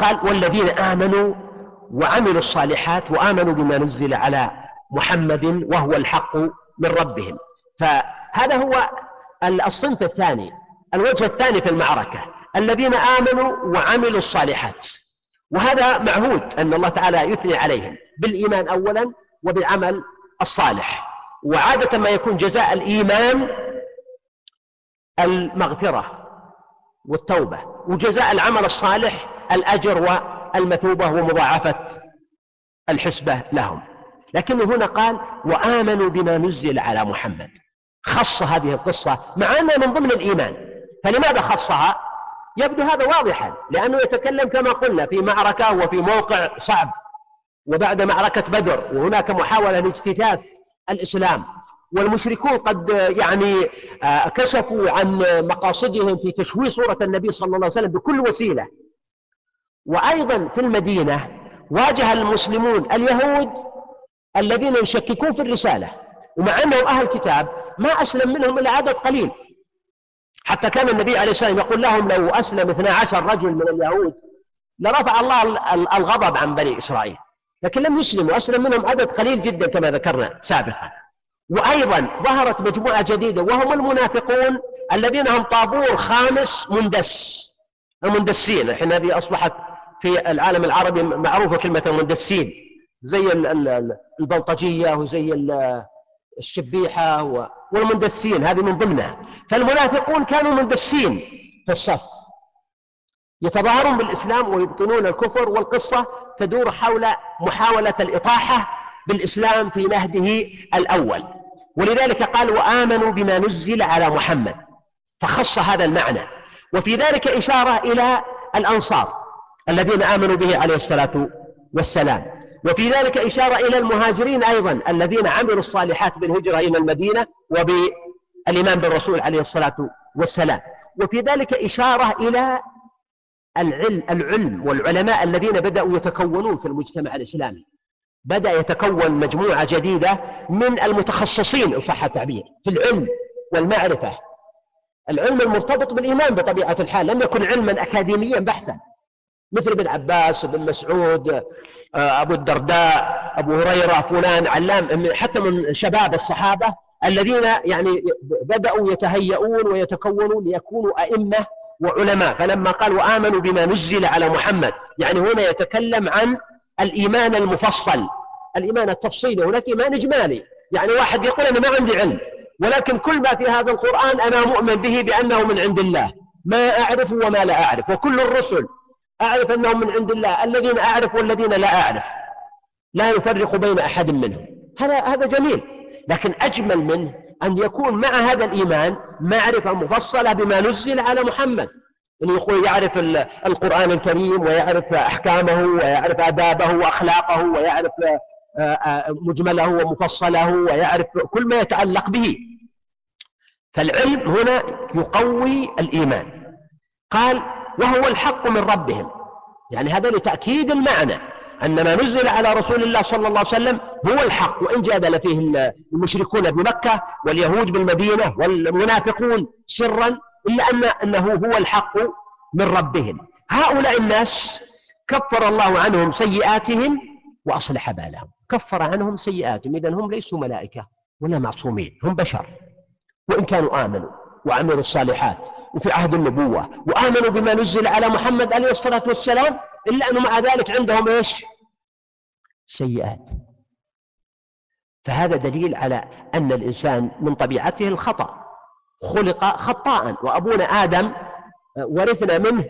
قال والذين آمنوا وعملوا الصالحات وآمنوا بما نزل على محمد وهو الحق من ربهم. فهذا هو الصنف الثاني الوجه الثاني في المعركة الذين آمنوا وعملوا الصالحات. وهذا معهود أن الله تعالى يثني عليهم بالإيمان أولا وبالعمل الصالح. وعادة ما يكون جزاء الإيمان المغفرة والتوبة وجزاء العمل الصالح الأجر والمثوبة ومضاعفة الحسبة لهم. لكنه هنا قال وآمنوا بما نزل على محمد. خص هذه القصة مع أنها من ضمن الإيمان. فلماذا خصها؟ يبدو هذا واضحا لأنه يتكلم كما قلنا في معركة وفي موقع صعب. وبعد معركة بدر وهناك محاولة لاجتثاث الإسلام. والمشركون قد يعني كشفوا عن مقاصدهم في تشويه صورة النبي صلى الله عليه وسلم بكل وسيلة. وأيضا في المدينة واجه المسلمون اليهود الذين يشككون في الرسالة ومع أنهم أهل كتاب ما أسلم منهم إلا عدد قليل. حتى كان النبي عليه والسلام يقول لهم لو أسلم 12 رجل من اليهود لرفع الله الغضب عن بني إسرائيل. لكن لم يسلموا أسلم منهم عدد قليل جدا كما ذكرنا سابقا. وأيضا ظهرت مجموعة جديدة وهم المنافقون الذين هم طابور خامس مندس المندسين. الحين هذه أصبحت في العالم العربي معروفة كلمة المندسين زي البلطجية وزي الشبيحة والمندسين هذه من ضمنها. فالمنافقون كانوا مندسين في الصف. يتظاهرون بالإسلام ويبطنون الكفر والقصة تدور حول محاولة الإطاحة بالإسلام في نهده الأول. ولذلك قال وآمنوا بما نزل على محمد. فخص هذا المعنى. وفي ذلك إشارة إلى الأنصار. الذين آمنوا به عليه الصلاة والسلام. وفي ذلك إشارة إلى المهاجرين أيضا الذين عملوا الصالحات بالهجرة إلى المدينة وبالإيمان بالرسول عليه الصلاة والسلام. وفي ذلك إشارة إلى العلم, العلم والعلماء الذين بدأوا يتكونون في المجتمع الإسلامي. بدأ يتكون مجموعة جديدة من المتخصصين إن صح التعبير في العلم والمعرفة. العلم المرتبط بالإيمان بطبيعة الحال لم يكن علما أكاديميا بحتا. مثل ابن عباس ابن مسعود آه، أبو الدرداء أبو هريرة فلان علام حتى من شباب الصحابة الذين يعني بدأوا يتهيئون ويتكونون ليكونوا أئمة وعلماء. فلما قال وآمنوا بما نزل على محمد يعني هنا يتكلم عن الإيمان المفصل الإيمان التفصيلي. هناك إيمان إجمالي. يعني واحد يقول أنا ما عندي علم ولكن كل ما في هذا القرآن أنا مؤمن به بأنه من عند الله. ما أعرف وما لا أعرف. وكل الرسل أعرف أنهم من عند الله الذين أعرف والذين لا أعرف. لا يفرق بين أحد منهم. هذا هذا جميل. لكن أجمل منه أن يكون مع هذا الإيمان معرفة مفصلة بما نزل على محمد. أن يقول يعرف القرآن الكريم ويعرف أحكامه ويعرف آدابه وأخلاقه ويعرف آه، آه، مجمله ومفصله ويعرف كل ما يتعلق به. فالعلم هنا يقوي الإيمان. قال وهو الحق من ربهم. يعني هذا لتأكيد المعنى أن ما نزل على رسول الله صلى الله عليه وسلم هو الحق وإن جادل فيه المشركون بمكة واليهود بالمدينة والمنافقون سرا إلا أن أنه هو الحق من ربهم. هؤلاء الناس كفر الله عنهم سيئاتهم وأصلح بالهم. كفر عنهم سيئاتهم. إذا هم ليسوا ملائكة ولا معصومين هم بشر. وإن كانوا آمنوا وعملوا الصالحات وفي عهد النبوة. وآمنوا بما نزل على محمد عليه الصلاة والسلام إلا أنه مع ذلك عندهم إيش؟ سيئات. فهذا دليل على أن الإنسان من طبيعته الخطأ. خلق خطاء. وأبونا آدم ورثنا منه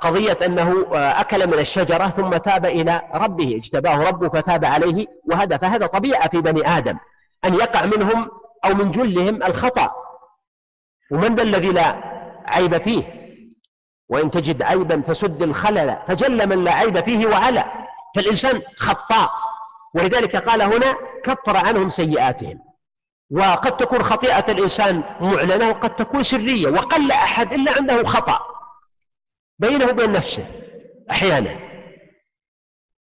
قضية أنه أكل من الشجرة ثم تاب إلى ربه. اجتباه ربه فتاب عليه وهذا فهذا طبيعة في بني آدم أن يقع منهم أو من جلهم الخطأ. ومن ذا الذي لا عيب فيه؟ وإن تجد عيبا فسد الخلل فجل من لا عيب فيه وعلى فالإنسان خطاء. ولذلك قال هنا كفر عنهم سيئاتهم. وقد تكون خطيئة الإنسان معلنة وقد تكون سرية وقل أحد إلا عنده خطأ. بينه وبين نفسه أحيانا.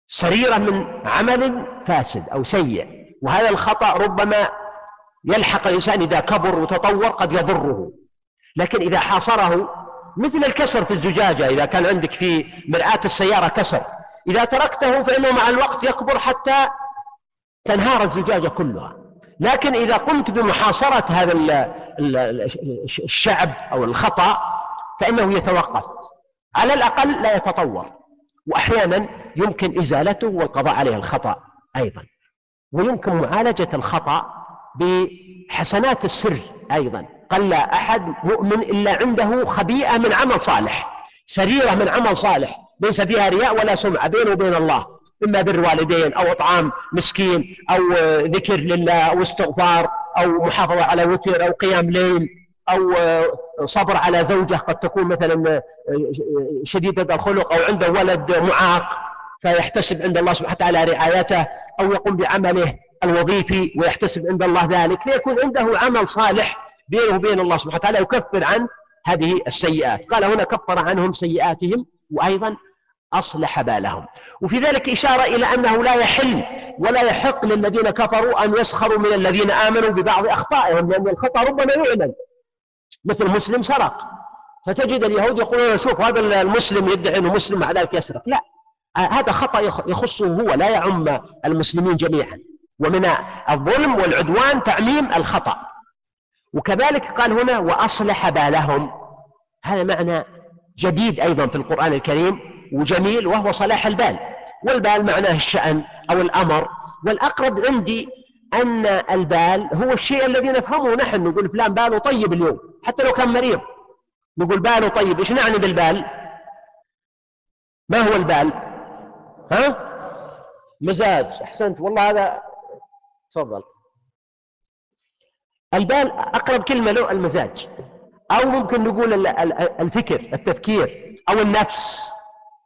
سريرة من عمل فاسد أو سيء. وهذا الخطأ ربما يلحق الإنسان إذا كبر وتطور قد يضره. لكن إذا حاصره مثل الكسر في الزجاجة إذا كان عندك في مرآة السيارة كسر. إذا تركته فإنه مع الوقت يكبر حتى تنهار الزجاجة كلها. لكن إذا قمت بمحاصرة هذا الشعب أو الخطأ فإنه يتوقف. على الأقل لا يتطور. وأحيانا يمكن إزالته والقضاء عليه الخطأ أيضا. ويمكن معالجة الخطأ بحسنات السر أيضا. قل أحد مؤمن إلا عنده خبيئة من عمل صالح سريرة من عمل صالح. ليس فيها رياء ولا سمعة بينه وبين الله. إما بر والدين أو إطعام مسكين أو ذكر لله أو استغفار أو محافظة على وتر أو قيام ليل أو صبر على زوجة قد تكون مثلا شديدة الخلق أو عنده ولد معاق فيحتسب عند الله سبحانه وتعالى رعايته أو يقوم بعمله. الوظيفي ويحتسب عند الله ذلك ليكون عنده عمل صالح بينه وبين الله سبحانه وتعالى يكفر عن هذه السيئات. قال هنا كفر عنهم سيئاتهم وأيضا أصلح بالهم. وفي ذلك إشارة إلى أنه لا يحل ولا يحق للذين كفروا أن يسخروا من الذين آمنوا ببعض أخطائهم لأن الخطأ ربما يعلن. مثل مسلم سرق. فتجد اليهود يقولون شوف هذا المسلم يدعي أنه مسلم مع ذلك يسرق لا هذا خطأ يخصه هو لا يعم المسلمين جميعا. ومن الظلم والعدوان تعميم الخطأ. وكذلك قال هنا وأصلح بالهم. هذا معنى جديد أيضا في القرآن الكريم وجميل وهو صلاح البال. والبال معناه الشأن أو الأمر. والأقرب عندي أن البال هو الشيء الذي نفهمه نحن نقول فلان باله طيب اليوم حتى لو كان مريض. نقول باله طيب إيش نعني بالبال؟ ما هو البال؟ ها؟ مزاج. أحسنت. والله هذا تفضل. البال أقرب كلمة له المزاج أو ممكن نقول الفكر التفكير أو النفس.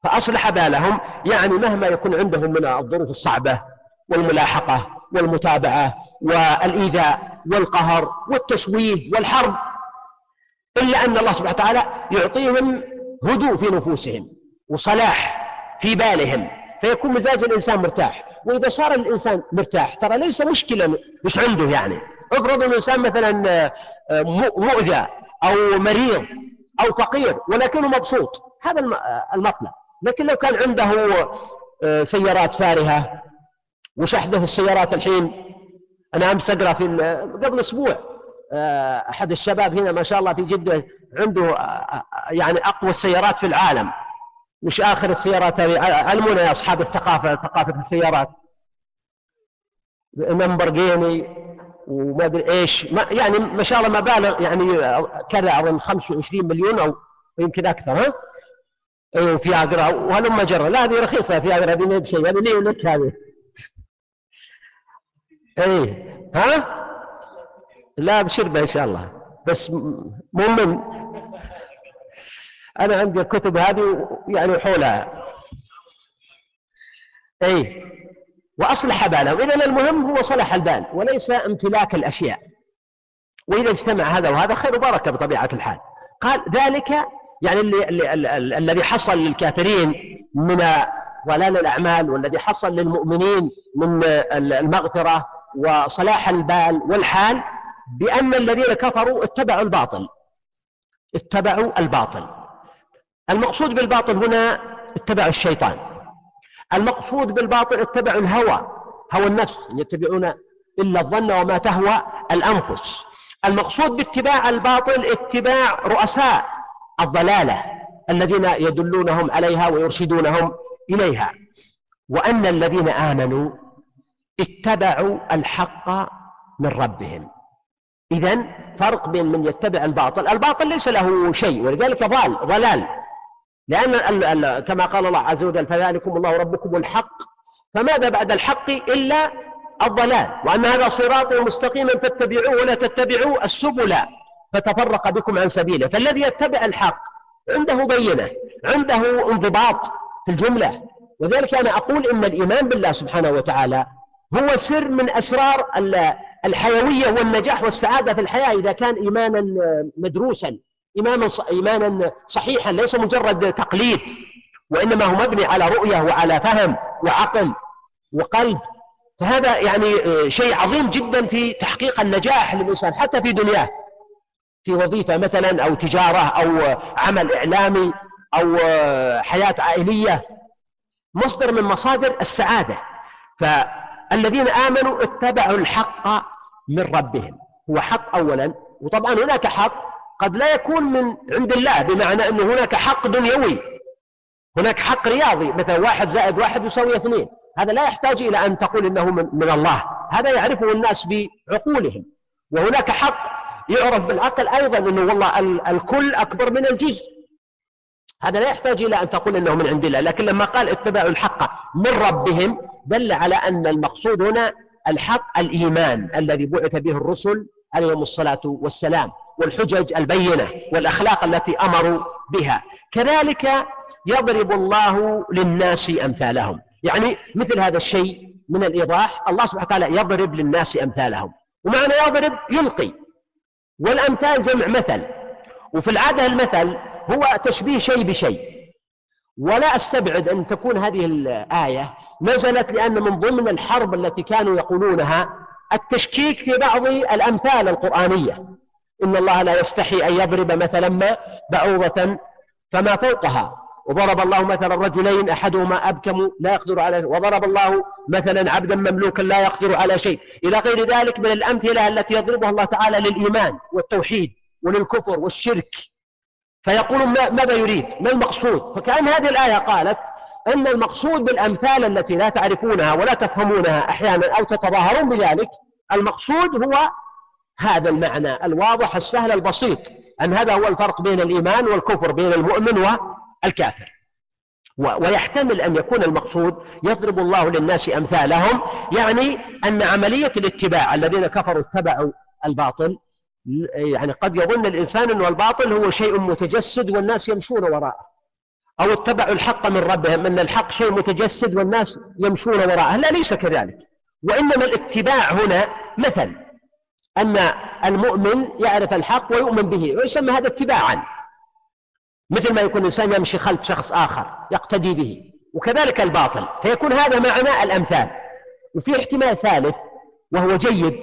فأصلح بالهم يعني مهما يكون عندهم من الظروف الصعبة والملاحقة والمتابعة والإيذاء والقهر والتشويه والحرب إلا أن الله سبحانه وتعالى يعطيهم هدوء في نفوسهم وصلاح في بالهم. فيكون مزاج الإنسان مرتاح. وإذا صار الإنسان مرتاح ترى ليس مشكلة مش عنده يعني. افرض الإنسان مثلا آه، مؤذى أو مريض أو فقير ولكنه مبسوط هذا المطلب. لكن لو كان عنده آه، سيارات فارهة وش أحدث السيارات الحين أنا أمس أقرأ في قبل أسبوع آه، أحد الشباب هنا ما شاء الله في جدة عنده يعني أقوى السيارات في العالم. مش آخر السيارات علمونا يا أصحاب الثقافة ثقافة السيارات. لامبرجيني وما أدري إيش. ما يعني ما شاء الله مبالغ يعني كذا أظن 25 مليون أو يمكن أكثر ها؟ اي فياجرا. وهلم جرى. لا هذه رخيصة فياجرا هذه ما بشيء. هذه لي ولك هذه؟ اي ها؟ لا بشربه إن شاء الله. بس مو من أنا عندي الكتب هذه يعني حولها. اي وأصلح بالهم إذا المهم هو صلح البال وليس امتلاك الأشياء. وإذا اجتمع هذا وهذا خير وبركة بطبيعة الحال. قال ذلك يعني اللي الذي حصل للكافرين من ضلال الأعمال والذي حصل للمؤمنين من المغفرة وصلاح البال والحال بأن الذين كفروا اتبعوا الباطل. اتبعوا الباطل. المقصود بالباطل هنا اتبعوا الشيطان. المقصود بالباطل اتبعوا الهوى هوى النفس يتبعون إلا الظن وما تهوى الأنفس. المقصود باتباع الباطل اتباع رؤساء الضلالة الذين يدلونهم عليها ويرشدونهم إليها. وأن الذين آمنوا اتبعوا الحق من ربهم. إذا فرق بين من يتبع الباطل الباطل ليس له شيء ولذلك ضال ضلال. لأن كما قال الله عز وجل فذلكم الله ربكم الحق. فماذا بعد الحق إلا الضلال؟ وأن هذا صراط مستقيما فاتبعوه ولا تتبعوا السبل. فتفرق بكم عن سبيله. فالذي يتبع الحق عنده بينة عنده انضباط في الجملة. وذلك أنا أقول إن الإيمان بالله سبحانه وتعالى هو سر من أسرار الحيوية والنجاح والسعادة في الحياة إذا كان إيمانا مدروسا. إيمانا إيمانا صحيحا ليس مجرد تقليد وإنما هو مبني على رؤية وعلى فهم وعقل وقلب. فهذا يعني شيء عظيم جدا في تحقيق النجاح للإنسان حتى في دنياه. في وظيفة مثلا أو تجارة أو عمل إعلامي أو حياة عائلية. مصدر من مصادر السعادة. فالذين آمنوا اتبعوا الحق من ربهم. هو حق أولا وطبعا هناك حق قد لا يكون من عند الله بمعنى أن هناك حق دنيوي هناك حق رياضي مثلا واحد زائد واحد يساوي اثنين. هذا لا يحتاج إلى أن تقول إنه من, من الله. هذا يعرفه الناس بعقولهم. وهناك حق يعرف بالعقل أيضا أنه والله الكل أكبر من الجزء. هذا لا يحتاج إلى أن تقول أنه من عند الله. لكن لما قال اتبعوا الحق من ربهم دل على أن المقصود هنا الحق الإيمان الذي بعث به الرسل عليهم الصلاة والسلام والحجج البينة والأخلاق التي أمروا بها. كذلك يضرب الله للناس أمثالهم. يعني مثل هذا الشيء من الإيضاح الله سبحانه وتعالى يضرب للناس أمثالهم. ومعنى يضرب يلقي. والأمثال جمع مثل. وفي العادة المثل هو تشبيه شيء بشيء. ولا أستبعد أن تكون هذه الآية نزلت لأن من ضمن الحرب التي كانوا يقولونها التشكيك في بعض الأمثال القرآنية. إن الله لا يستحي أن يضرب مثلا ما بعوضة فما فوقها. وضرب الله مثلا رجلين أحدهما أبكم لا يقدر على وضرب الله مثلا عبدا مملوكا لا يقدر على شيء. إلى غير ذلك من الأمثلة التي يضربها الله تعالى للإيمان والتوحيد وللكفر والشرك. فيقول ماذا يريد؟ ما المقصود؟ فكأن هذه الآية قالت أن المقصود بالأمثال التي لا تعرفونها ولا تفهمونها أحيانا أو تتظاهرون بذلك المقصود هو هذا المعنى الواضح السهل البسيط أن هذا هو الفرق بين الإيمان والكفر بين المؤمن والكافر. ويحتمل أن يكون المقصود يضرب الله للناس أمثالهم يعني أن عملية الاتباع الذين كفروا اتبعوا الباطل يعني قد يظن الإنسان أن الباطل هو شيء متجسد والناس يمشون وراءه. أو اتبعوا الحق من ربهم أن الحق شيء متجسد والناس يمشون وراءه. لا ليس كذلك. وإنما الاتباع هنا مثل أن المؤمن يعرف الحق ويؤمن به ويسمى هذا اتباعا. مثل ما يكون الإنسان يمشي خلف شخص آخر يقتدي به وكذلك الباطل. فيكون هذا معنى الأمثال. وفي احتمال ثالث وهو جيد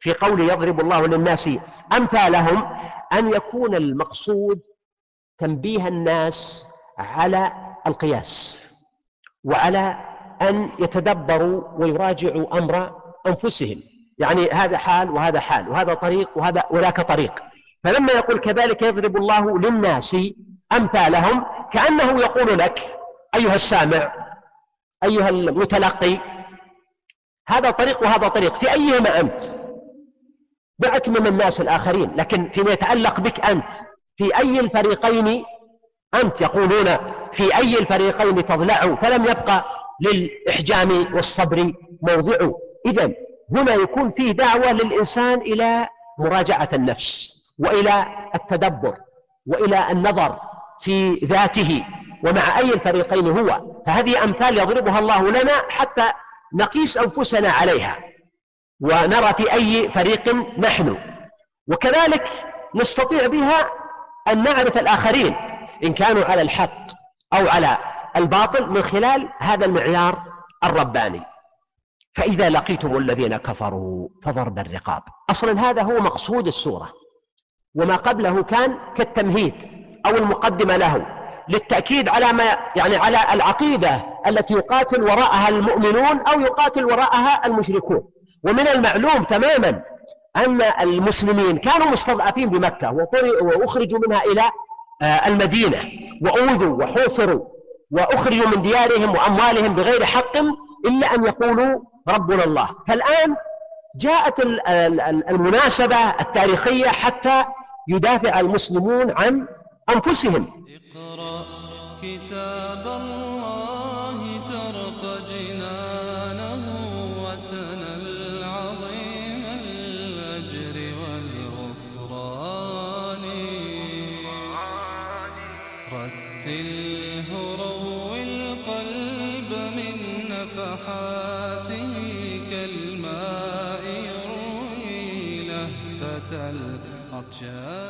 في قول يضرب الله للناس أمثالهم أن يكون المقصود تنبيه الناس على القياس وعلى أن يتدبروا ويراجعوا أمر أنفسهم. يعني هذا حال وهذا حال وهذا طريق وهذا وذاك طريق. فلما يقول كذلك يضرب الله للناس أمثالهم كأنه يقول لك أيها السامع أيها المتلقي هذا طريق وهذا طريق في أيهما أنت؟ دعك من الناس الآخرين لكن فيما يتعلق بك أنت في أي الفريقين أنت يقولون في أي الفريقين تضلع فلم يبقى للإحجام والصبر موضع. إذا هنا يكون فيه دعوة للإنسان إلى مراجعة النفس وإلى التدبر وإلى النظر في ذاته ومع أي الفريقين هو. فهذه أمثال يضربها الله لنا حتى نقيس أنفسنا عليها ونرى في أي فريق نحن. وكذلك نستطيع بها أن نعرف الآخرين. إن كانوا على الحق أو على الباطل من خلال هذا المعيار الرباني. فإذا لقيتم الذين كفروا فضرب الرقاب. أصلا هذا هو مقصود السورة. وما قبله كان كالتمهيد أو المقدمة له للتأكيد على ما يعني على العقيدة التي يقاتل وراءها المؤمنون أو يقاتل وراءها المشركون. ومن المعلوم تماما أن المسلمين كانوا مستضعفين بمكة. وأخرجوا منها إلى المدينة وأوذوا وحوصروا وأخرجوا من ديارهم وأموالهم بغير حق إلا أن يقولوا ربنا الله. فالآن جاءت المناسبة التاريخية حتى يدافع المسلمون عن أنفسهم. اقرأ كتاب الله. كالماء يروي لهفة العطشان